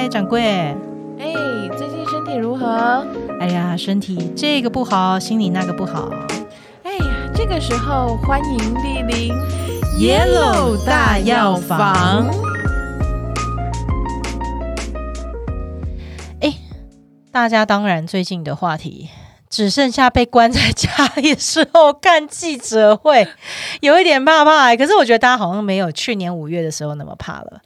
嗨，掌柜。哎，最近身体如何？哎呀，身体这个不好，心里那个不好。哎呀，这个时候欢迎莅临 Yellow 大药房。哎，大家当然最近的话题只剩下被关在家里时候看记者会，有一点怕怕。可是我觉得大家好像没有去年五月的时候那么怕了。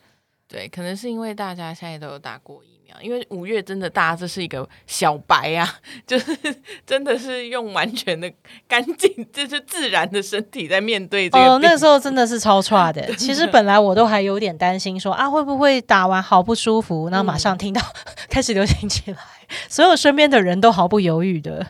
对，可能是因为大家现在都有打过疫苗，因为五月真的大家这是一个小白啊，就是 真的是用完全的干净，就是自然的身体在面对这个。哦，那时候真的是超差的。其实本来我都还有点担心，说啊会不会打完好不舒服，然后马上听到 开始流行起来。所有身边的人都毫不犹豫的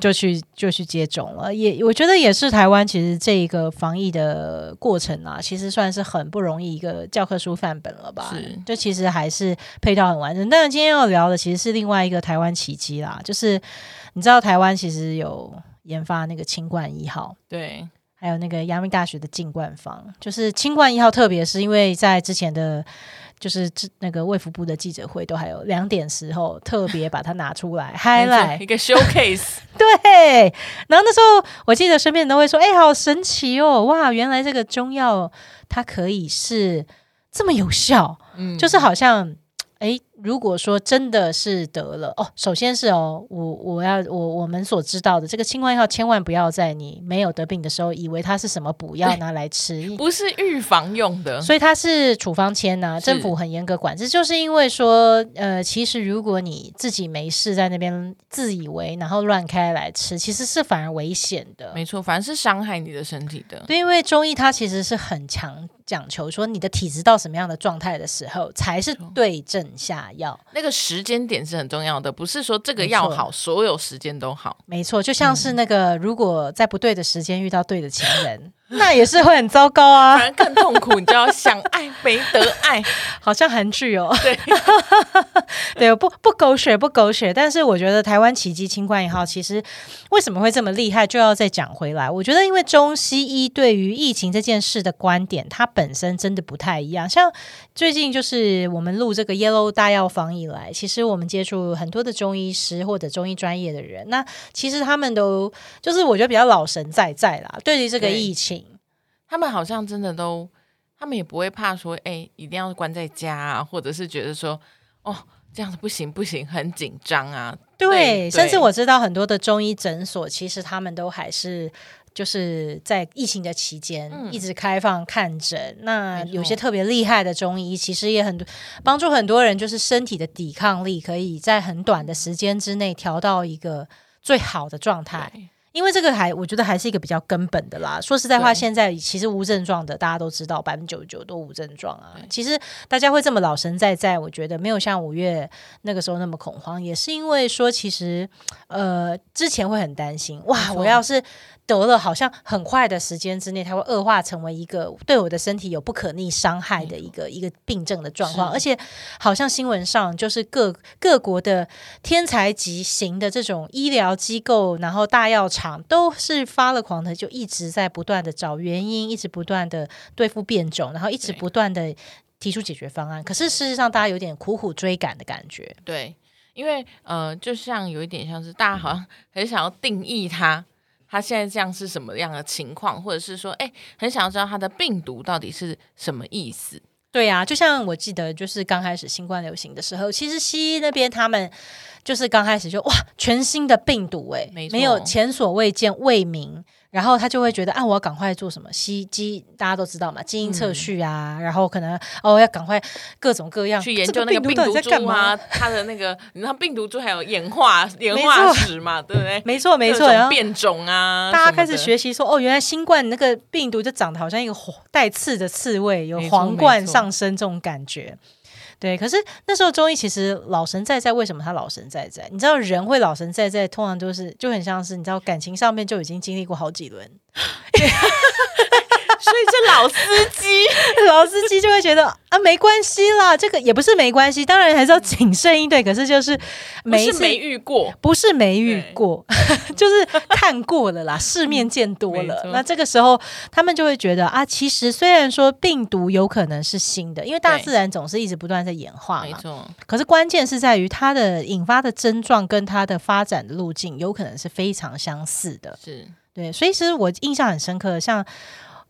就去就去接种了，也我觉得也是台湾其实这一个防疫的过程啊，其实算是很不容易一个教科书范本了吧？是，就其实还是配套很完整。但是今天要聊的其实是另外一个台湾奇迹啦，就是你知道台湾其实有研发那个清冠一号，对，还有那个阳明大学的进冠方，就是清冠一号，特别是因为在之前的。就是那个卫福部的记者会都还有两点时候特别把它拿出来 highlight 一个 showcase，对。然后那时候我记得身边人都会说：“哎，好神奇哦，哇，原来这个中药它可以是这么有效。”嗯，就是好像哎。如果说真的是得了哦，首先是哦，我我要我我们所知道的这个清冠一号，千万不要在你没有得病的时候，以为它是什么补药拿来吃，不是预防用的，所以它是处方签呐，政府很严格管制，就是因为说，呃，其实如果你自己没事在那边自以为，然后乱开来吃，其实是反而危险的，没错，反而是伤害你的身体的。对，因为中医它其实是很强讲求说，你的体质到什么样的状态的时候，才是对症下。药那个时间点是很重要的，不是说这个药好，所有时间都好。没错，就像是那个，如果在不对的时间遇到对的情人。那也是会很糟糕啊，反而更痛苦。你就要想爱没得爱，好像韩剧哦。对，对，不不狗血不狗血。但是我觉得台湾奇迹清冠一号其实为什么会这么厉害，就要再讲回来。我觉得因为中西医对于疫情这件事的观点，它本身真的不太一样。像最近就是我们录这个 Yellow 大药房以来，其实我们接触很多的中医师或者中医专业的人，那其实他们都就是我觉得比较老神在在啦，对于这个疫情。他们好像真的都，他们也不会怕说，哎，一定要关在家啊，或者是觉得说，哦，这样子不行不行，很紧张啊。对，甚至我知道很多的中医诊所，其实他们都还是就是在疫情的期间一直开放看诊。那有些特别厉害的中医，其实也很多帮助很多人，就是身体的抵抗力可以在很短的时间之内调到一个最好的状态。因为这个还，我觉得还是一个比较根本的啦。说实在话，现在其实无症状的大家都知道，百分之九十九都无症状啊。其实大家会这么老神在在，我觉得没有像五月那个时候那么恐慌，也是因为说其实呃之前会很担心，哇，我要是。得了，好像很快的时间之内，它会恶化成为一个对我的身体有不可逆伤害的一个一个病症的状况，而且好像新闻上就是各各国的天才级型的这种医疗机构，然后大药厂都是发了狂的，就一直在不断的找原因，一直不断的对付变种，然后一直不断的提出解决方案。可是事实上，大家有点苦苦追赶的感觉。对，因为呃，就像有一点像是大家好像很想要定义它。他现在这样是什么样的情况，或者是说，哎，很想要知道他的病毒到底是什么意思？对呀，就像我记得，就是刚开始新冠流行的时候，其实西医那边他们就是刚开始就哇，全新的病毒，哎，没有前所未见，未明。然后他就会觉得啊，我要赶快做什么基基，大家都知道嘛，基因测序啊，然后可能哦要赶快各种各样去研究那个病毒株啊，它的那个你知道病毒株还有演化 演化史嘛，对不对？没错没错，然后变种啊，大家开始学习说哦，原来新冠那个病毒就长得好像一个带刺的刺猬，有皇冠上身这种感觉。对，可是那时候中医其实老神在在，为什么他老神在在？你知道人会老神在在，通常都是就很像是你知道感情上面就已经经历过好几轮。所以这老司机，老司机就会觉得啊，没关系啦，这个也不是没关系，当然还是要谨慎应对。可是就是没没遇过，不是没遇过，就是看过了啦，世面见多了。那这个时候他们就会觉得啊，其实虽然说病毒有可能是新的，因为大自然总是一直不断在演化嘛。没错。可是关键是在于它的引发的症状跟它的发展的路径有可能是非常相似的。是。对，所以其实我印象很深刻，像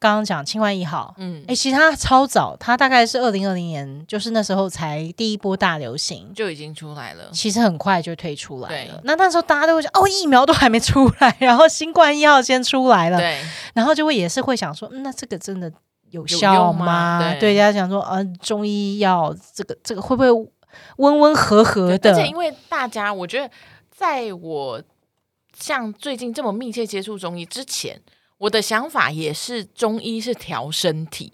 刚刚讲清冠一号，嗯，哎，其实它超早，它大概是二零二零年，就是那时候才第一波大流行就已经出来了，其实很快就推出来了。那那时候大家都会想，哦，疫苗都还没出来，然后新冠一号先出来了，对，然后就会也是会想说，那这个真的有效吗？对，大家想说，呃，中医药这个这个会不会温温和和的？而且因为大家，我觉得在我。像最近这么密切接触中医之前，我的想法也是中医是调身体，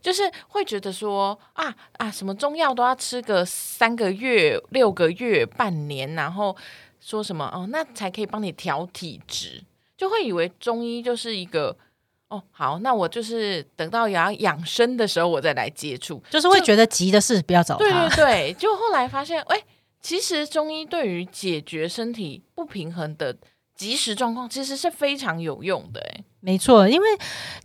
就是会觉得说啊啊，什么中药都要吃个三个月、六个月、半年，然后说什么哦，那才可以帮你调体质，就会以为中医就是一个哦，好，那我就是等到要养生的时候我再来接触，就是会觉得急的事不要找他。对对对，就后来发现，哎，其实中医对于解决身体不平衡的。即时状况其实是非常有用的，哎，没错，因为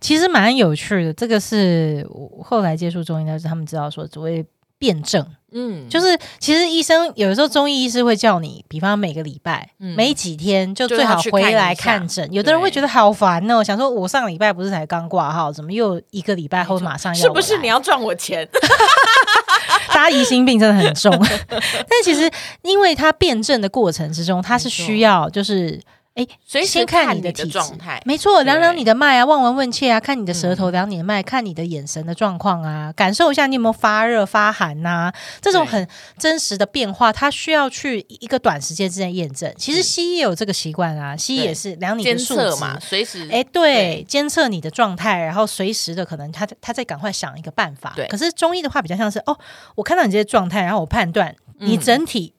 其实蛮有趣的。这个是我后来接触中医的时候，他们知道说所谓辩证，嗯，就是其实医生有的时候中医医师会叫你，比方每个礼拜、每几天就最好回来看诊。有的人会觉得好烦哦，想说我上礼拜不是才刚挂号，怎么又一个礼拜后马上要？是不是你要赚我钱？大家疑心病真的很重，但其实因为他辩证的过程之中，他是需要就是。哎，先看你的体状态，没错，量量你的脉啊，望闻问切啊，看你的舌头，量你的脉，看你的眼神的状况啊，感受一下你有没有发热、发寒呐，这种很真实的变化，它需要去一个短时间之内验证。其实西医也有这个习惯啊，西医也是量你的数值嘛，随时哎，对，监测你的状态，然后随时的可能他他在赶快想一个办法。对，可是中医的话比较像是哦，我看到你这些状态，然后我判断你整体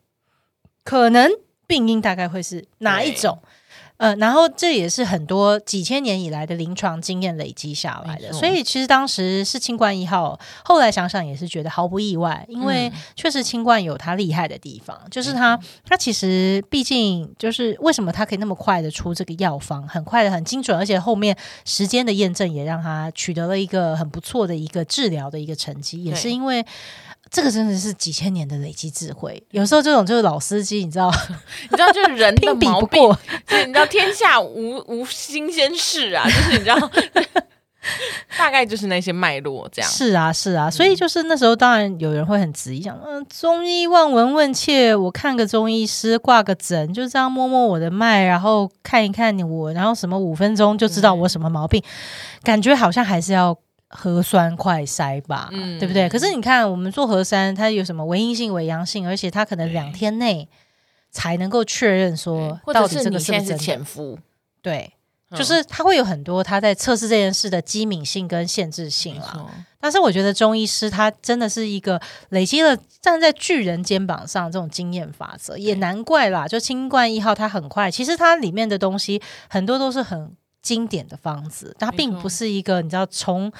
可能病因大概会是哪一种。呃，然后这也是很多几千年以来的临床经验累积下来的，所以其实当时是清冠一号，后来想想也是觉得毫不意外，因为确实清冠有它厉害的地方，就是它它其实毕竟就是为什么它可以那么快的出这个药方，很快的很精准，而且后面时间的验证也让它取得了一个很不错的一个治疗的一个成绩，也是因为。这个真的是几千年的累积智慧。有时候这种就是老司机，你知道，你知道，就是人的 毛病。对，你知道天下无 无新鲜事啊，就是你知道，大概就是那些脉络这样。是啊，是啊，所以就是那时候，当然有人会很质疑，想，嗯，中医望闻问切，我看个中医师挂个诊，就这样摸摸我的脉，然后看一看你我，然后什么五分钟就知道我什么毛病，感觉好像还是要。核酸快筛吧，对不对？可是你看，我们做核酸，它有什么为阴性、为阳性，而且它可能两天内才能够确认说到底这个是不是潜伏。对，就是它会有很多它在测试这件事的机敏性跟限制性啦。但是我觉得中医师他真的是一个累积了站在巨人肩膀上这种经验法则，也难怪啦。就清冠一号，它很快，其实它里面的东西很多都是很。经典的方子，它并不是一个你知道从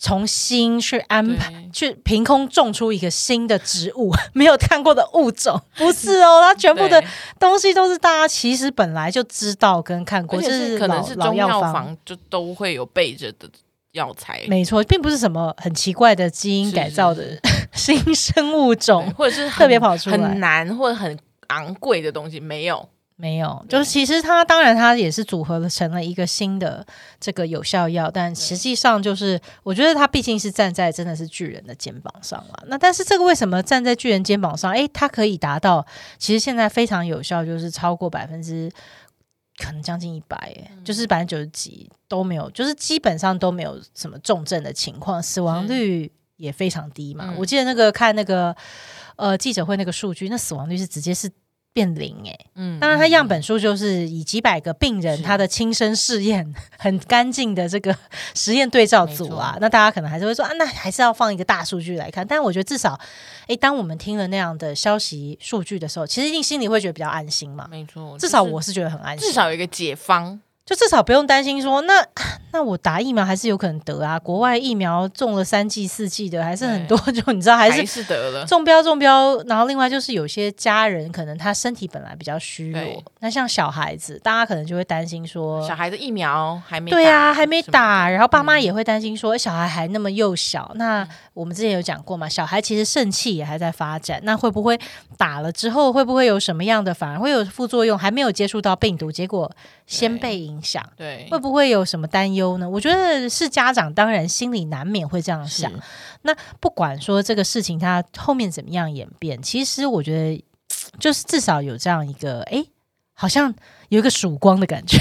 从新去安排，去凭空种出一个新的植物，没有看过的物种，不是哦，它全部的东西都是大家其实本来就知道跟看过，就是可能是中药房就都会有备着的药材，没错，并不是什么很奇怪的基因改造的 新生物种，或者是特别跑出来。很难或者很昂贵的东西，没有。没有，就是其实它当然它也是组合了成了一个新的这个有效药，但实际上就是我觉得它毕竟是站在真的是巨人的肩膀上了。那但是这个为什么站在巨人肩膀上？诶，它可以达到其实现在非常有效，就是超过百分之可能将近一百，就是百分之九十几都没有，就是基本上都没有什么重症的情况，死亡率也非常低嘛。我记得那个看那个呃记者会那个数据，那死亡率是直接是。变零哎，嗯，当然，他样本数就是以几百个病人他的亲身试验很干净的这个实验对照组啊，那大家可能还是会说啊，那还是要放一个大数据来看。但我觉得至少，哎，当我们听了那样的消息数据的时候，其实一定心里会觉得比较安心嘛。没错，至少我是觉得很安心，至少有一个解方。就至少不用担心说，那 那我打疫苗还是有可能得啊。国外疫苗中了三剂四剂的还是很多，就你知道还是是得了中标中标。然后另外就是有些家人可能他身体本来比较虚弱，那像小孩子，大家可能就会担心说，小孩的疫苗还没对啊，还没打。然后爸妈也会担心说，小孩还那么幼小。那我们之前有讲过嘛，小孩其实肾气也还在发展，那会不会打了之后会不会有什么样的反而会有副作用？还没有接触到病毒，结果先被影。想对会不会有什么担忧呢？我觉得是家长，当然心里难免会这样想。那不管说这个事情它后面怎么样演变，其实我觉得 就是至少有这样一个，哎，好像有一个曙光的感觉，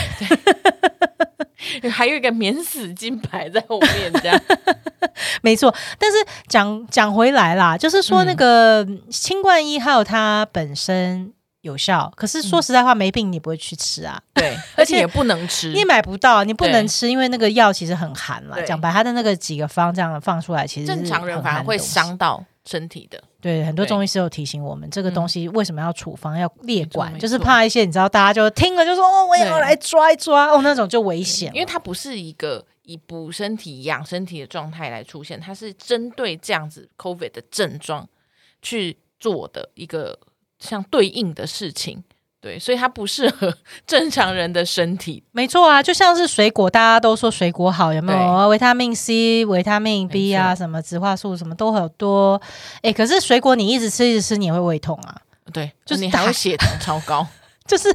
还有一个免死金牌在后面，这样 没错。但是讲讲回来啦，就是说那个新冠一号它本身。有效，可是说实在话，没病你不会去吃啊。对，而且也不能吃，你买不到，你不能吃，因为那个药其实很寒了。讲白，它的那个几个方这样放出来，其实正常人反而会伤到身体的。对，很多中医师有提醒我们，这个东西为什么要处方要列管，就是怕一些你知道，大家就听了就说哦，我也要来抓一抓哦，那种就危险，因为它不是一个以补身体养身体的状态来出现，它是针对这样子 COVID 的症状去做的一个。像对应的事情，对，所以它不适合 正常人的身体。没错啊，就像是水果，大家都说水果好，有没有维他命 C、维他命 B 啊，什么植化素，什么都很多。哎，可是水果你一直吃一直吃，你也会胃痛啊。对，就是你还会血糖超高。就是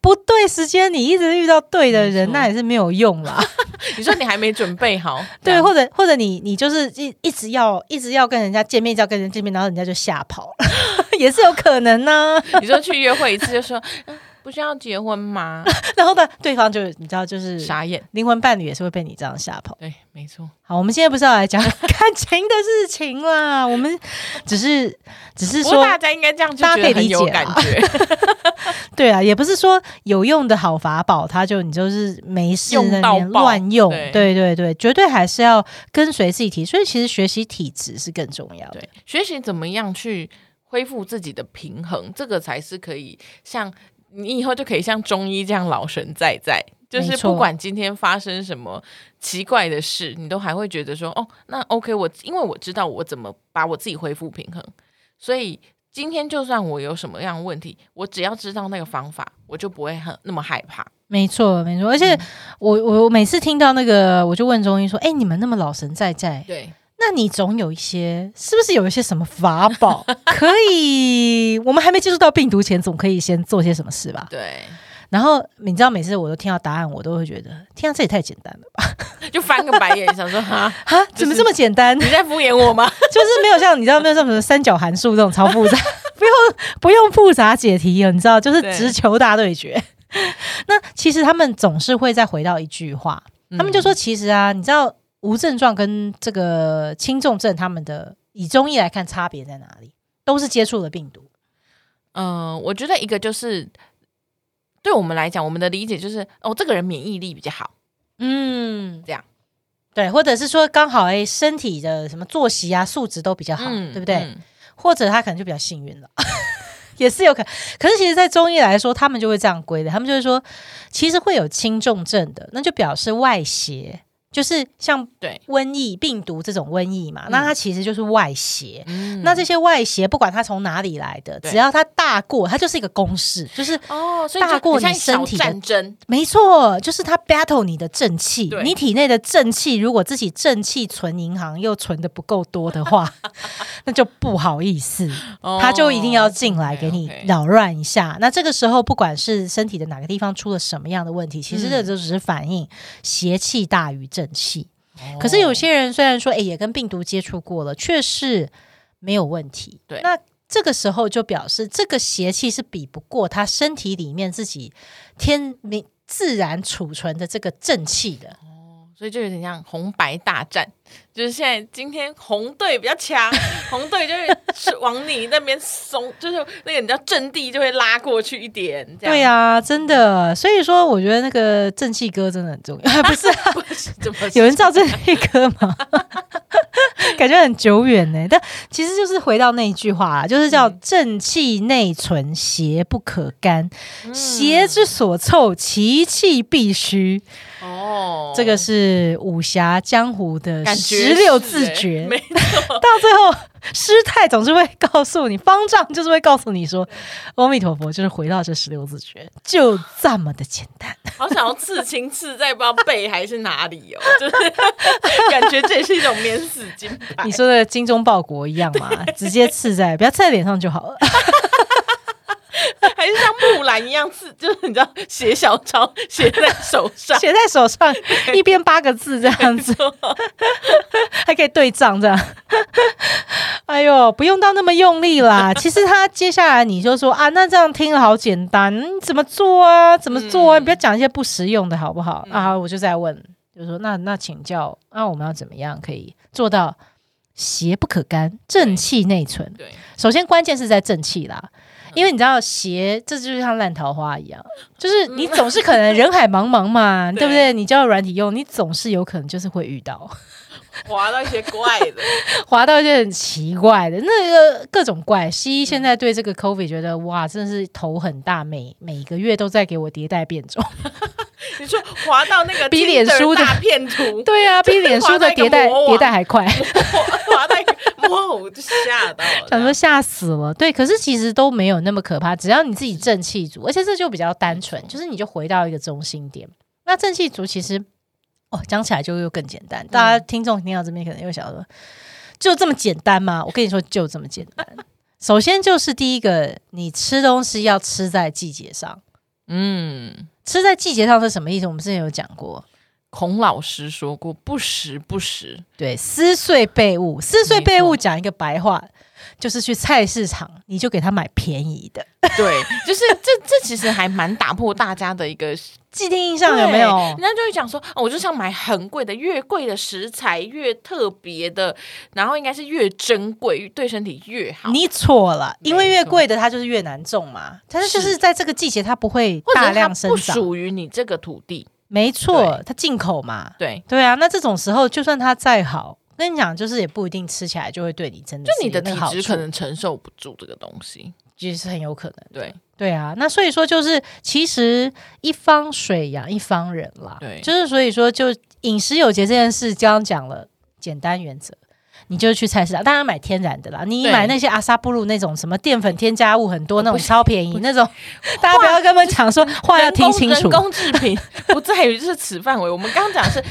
不对时间，你一直遇到对的人，那也是没有用啦。你说你还没准备好，对，或者或者你你就是一一直要一直要跟人家见面，就要跟人见面，然后人家就吓跑，也是有可能呢。你说去约会一次就说。不是要结婚吗？然后呢，对方就你知道，就是傻眼，灵魂伴侣也是会被你这样吓跑。对，没错。好，我们现在不是要来讲感情的事情啦，我们只是只是说大家应该这样，大家可以理解感觉。对啊，也不是说有用的好法宝，他就你就是没事那边乱用。对对对，绝对还是要跟随自己提，所以其实学习体质是更重要的。对，学习怎么样去恢复自己的平衡，这个才是可以像。你以后就可以像中医这样老神在在，就是不管今天发生什么奇怪的事，你都还会觉得说，哦，那 OK，我因为我知道我怎么把我自己恢复平衡，所以今天就算我有什么样问题，我只要知道那个方法，我就不会很那么害怕。没错，没错。而且我我每次听到那个，我就问中医说，哎，你们那么老神在在，对。那你总有一些，是不是有一些什么法宝 可以？我们还没接触到病毒前，总可以先做些什么事吧？对。然后你知道，每次我都听到答案，我都会觉得，天啊，这也太简单了吧！就翻个白眼，想说哈哈，怎么这么简单？你在敷衍我吗？就是没有像你知道没有像什么三角函数这种超复杂，不用不用复杂解题了，你知道，就是直球大对决。那其实他们总是会再回到一句话，他们就说，其实啊，你知道。无症状跟这个轻重症，他们的以中医来看差别在哪里？都是接触了病毒。嗯，我觉得一个就是对我们来讲，我们的理解就是哦，这个人免疫力比较好。嗯，这样对，或者是说刚好哎，身体的什么作息啊素质都比较好，对不对？或者他可能就比较幸运了，也是有可能。可是其实，在中医来说，他们就会这样归的，他们就会说，其实会有轻重症的，那就表示外邪。就是像对瘟疫、病毒这种瘟疫嘛，那它其实就是外邪。那这些外邪，不管它从哪里来的，只要它大过，它就是一个公式，就是哦，大过你身体的战争，没错，就是它 battle 你的正气。你体内的正气，如果自己正气存银行又存的不够多的话，那就不好意思，他就一定要进来给你扰乱一下。那这个时候，不管是身体的哪个地方出了什么样的问题，其实这就只是反映邪气大于正。气，可是有些人虽然说，哎，也跟病毒接触过了，却是没有问题。对，那这个时候就表示这个邪气是比不过他身体里面自己天明自然储存的这个正气的。所以就有点像红白大战，就是现在今天红队比较强，红队就是往你那边松，就是那个你叫阵地就会拉过去一点。对呀，真的。所以说，我觉得那个正气歌真的很重要。不是，怎么有人知道正气歌吗？感 感觉很久远呢。但其实就是回到那一句话，就是叫“正气内存，邪不可干”。邪之所凑，其气必虚。哦，这个是武侠江湖的十六字诀。没错，到最后师太总是会告诉你，方丈就是会告诉你说，阿弥陀佛就是回到这十六字诀，就这么的简单。好想要刺青，刺在不知道背还是哪里哦，就是感觉这也是一种免死金牌。你说的精忠报国一样嘛，直接刺在，不要刺在脸上就好了。还是像木兰一样字，就是你知道写小抄写在手上，写在手上 一边八个字这样子，还可以对账这样。哎呦，不用到那么用力啦。其实他接下来你就说啊，那这样听了好简单，你怎么做啊？怎么做啊？不要讲一些不实用的好不好？啊，我就在问，就说那那请教，那我们要怎么样可以做到邪不可干，正气内存？对，首先关键是在正气啦。因为你知道鞋，这就是像烂桃花一样，就是你总是可能人海茫茫嘛，对不对？你交软体用，你总是有可能就是会遇到 滑到一些怪的，滑到一些很奇怪的那个各种怪。西医现在对这个 COVID 觉得哇，真的是头很大，每每个月都在给我迭代变种。你说滑到那个 比脸书的片图，对啊，比脸书的迭代迭代还快，滑到哇，我就吓到了，想说吓死了。对，可是其实都没有那么可怕，只要你自己正气足，而且这就比较单纯，就是你就回到一个中心点。那正气足其实哦，讲起来就又更简单。大家听众听到这边可能又想说，就这么简单吗？我跟你说，就这么简单。首先就是第一个，你吃东西要吃在季节上，嗯。吃在季节上是什么意思？我们之前有讲过，孔老师说过“不时不食”，对，撕碎被物，撕碎被物讲一个白话，就是去菜市场，你就给他买便宜的。对，就是这这其实还蛮打破大家的一个既定印象，有没有？人家就会讲说，哦我就想买很贵的，越贵的食材越特别的，然后应该是越珍贵，对身体越好。你错了，因为越贵的它就是越难种嘛。但是就是在这个季节，它不会大量生长，不属于你这个土地。没错，它进口嘛。对对啊，那这种时候，就算它再好，跟你讲，就是也不一定吃起来就会对你真的，就你的体质可能承受不住这个东西。其实很有可能，对对啊，那所以说就是其实一方水养一方人啦，对，就是所以说就饮食有节这件事，刚刚讲了简单原则，你就去菜市场，当然买天然的啦，你买那些阿萨布鲁那种什么淀粉添加物很多那种超便宜那种，大家不要跟他们讲说话要听清楚，人工制品 不在于就是此范围，我们刚刚讲是。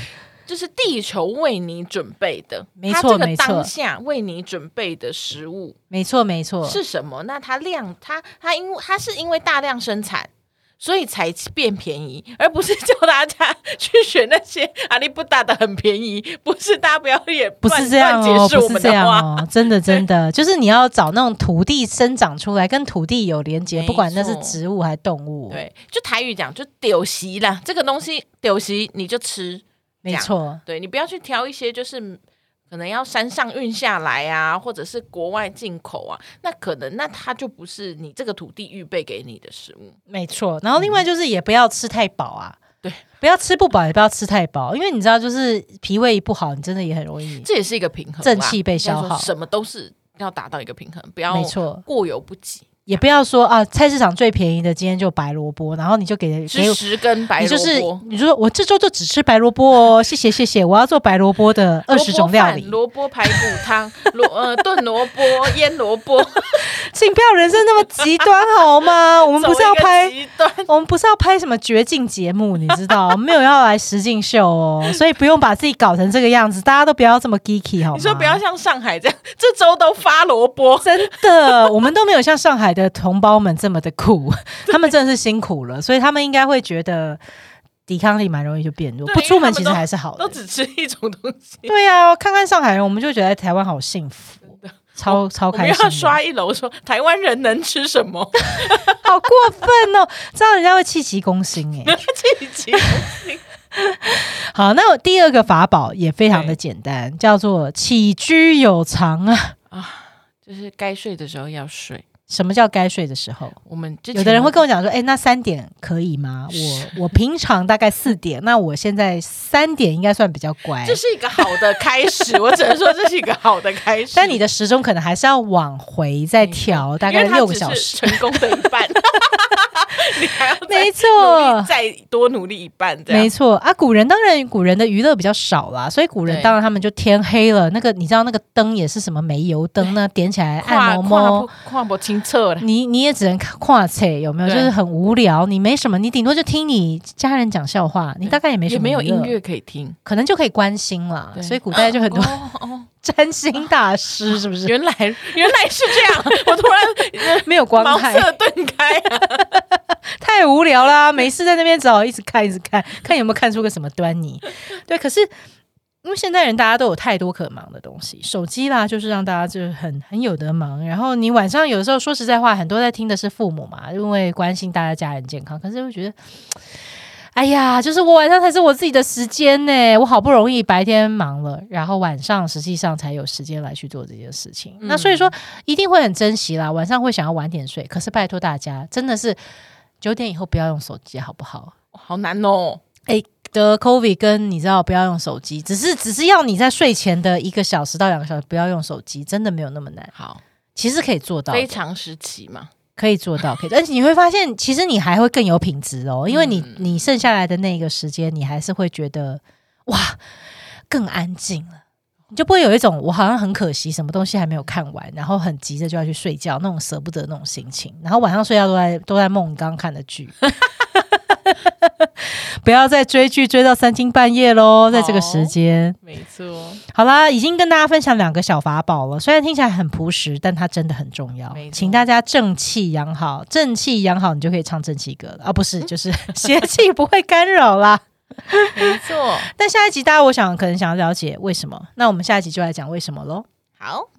就是地球为你准备的，没错没错，当下为你准备的食物，没错没错，是什么？那它量，它它因为它是因为大量生产，所以才变便宜，而不是叫大家去选那些阿里不大的很便宜。不是大家不要也不是这样哦，不是这样哦，真的真的，就是你要找那种土地生长出来，跟土地有连接，不管那是植物还是动物。对，就台语讲就丢席啦，这个东西丢席你就吃。没错，对你不要去挑一些就是可能要山上运下来啊，或者是国外进口啊，那可能那它就不是你这个土地预备给你的食物。没错，然后另外就是也不要吃太饱啊，对，不要吃不饱，也不要吃太饱，因为你知道，就是脾胃不好，你真的也很容易，这也是一个平衡，正气被消耗，什么都是要达到一个平衡，不要没错过犹不及。也不要说啊，菜市场最便宜的今天就白萝卜，然后你就给给十根白萝卜，你就是你说我这周就只吃白萝卜哦，谢谢谢谢，我要做白萝卜的 二十种料理，萝卜排骨汤，萝呃炖萝卜腌萝卜，请不要人生那么极端好吗？我们不是要拍，我们不是要拍什么绝境节目，你知道，我们没有要来实境秀哦，所以不用把自己搞成这个样子，大家都不要这么 geeky 好吗？你说不要像上海这样，这周都发萝卜，真的，我们都没有像上海。的同胞们这么的酷，他们真的是辛苦了，所以他们应该会觉得抵抗力蛮容易就变弱。不出门其实还是好的，都只吃一种东西。对呀，看看上海人，我们就觉得台湾好幸福，超超开心。要刷一楼说台湾人能吃什么？好过分哦！这样人家会气急攻心哎，气急攻心。好，那我第二个法宝也非常的简单，叫做起居有常啊啊。就是该睡的时候要睡，什么叫该睡的时候？我们有的人会跟我讲说：“哎、那三点可以吗？我我平常大概四点，那我现在三点应该算比较乖。这是一个好的开始，我只能说这是一个好的开始。但你的时钟可能还是要往回再调，大概六个小时。成功的一半，你还要没错，再多努力一半，没错啊，古人当然古人的娱乐比较少啦，所以古人当然他们就天黑了，那个你知道那个灯也是什么煤油灯呢，点起来按摩摸摸。跨跨不清澈了。你你也只能看跨菜有没有？就是很无聊，你没什么，你顶多就听你家人讲笑话，你大概也没什也没有音乐可以听，可能就可以关心了。所以古代就很多哦哦，占星大师，是不是？原来原来是这样，我突然 没有光害，茅塞顿开啊！太无聊啦，没事在那边找，一直看，一直看，看有没有看出个什么端倪。对，可是因为现代人大家都有太多可忙的东西，手机啦，就是让大家就是很很有得忙。然后你晚上有的时候说实在话，很多在听的是父母嘛，因为关心大家家人健康，可是会觉得。哎呀，就是我晚上才是我自己的时间呢，我好不容易白天忙了，然后晚上实际上才有时间来去做这件事情。那所以说一定会很珍惜啦，晚上会想要晚点睡。可是拜托大家，真的是九点以后不要用手机，好不好？好难哦，得 COVID 跟你知道不要用手机，只是只是要你在睡前的一个小时到两个小时不要用手机，真的没有那么难，好，其实可以做到非常时期嘛，可以做到，可以，而且你会发现，其实你还会更有品质哦，因为你、嗯你剩下来的那个时间，你还是会觉得哇更安静了。你就不会有一种我好像很可惜，什么东西还没有看完，然后很急着就要去睡觉那种舍不得那种心情，然后晚上睡觉都在都在梦你刚刚看的剧，不要再追剧追到三更半夜喽，在这个时间。没错，好啦，已经跟大家分享两个小法宝了，虽然听起来很朴实，但它真的很重要请大家正气养好，正气养好，你就可以唱正气歌了啊！不是，就是 邪气不会干扰啦。没错，但下一集大家，我想可能想要了解为什么，那我们下一集就来讲为什么喽。好。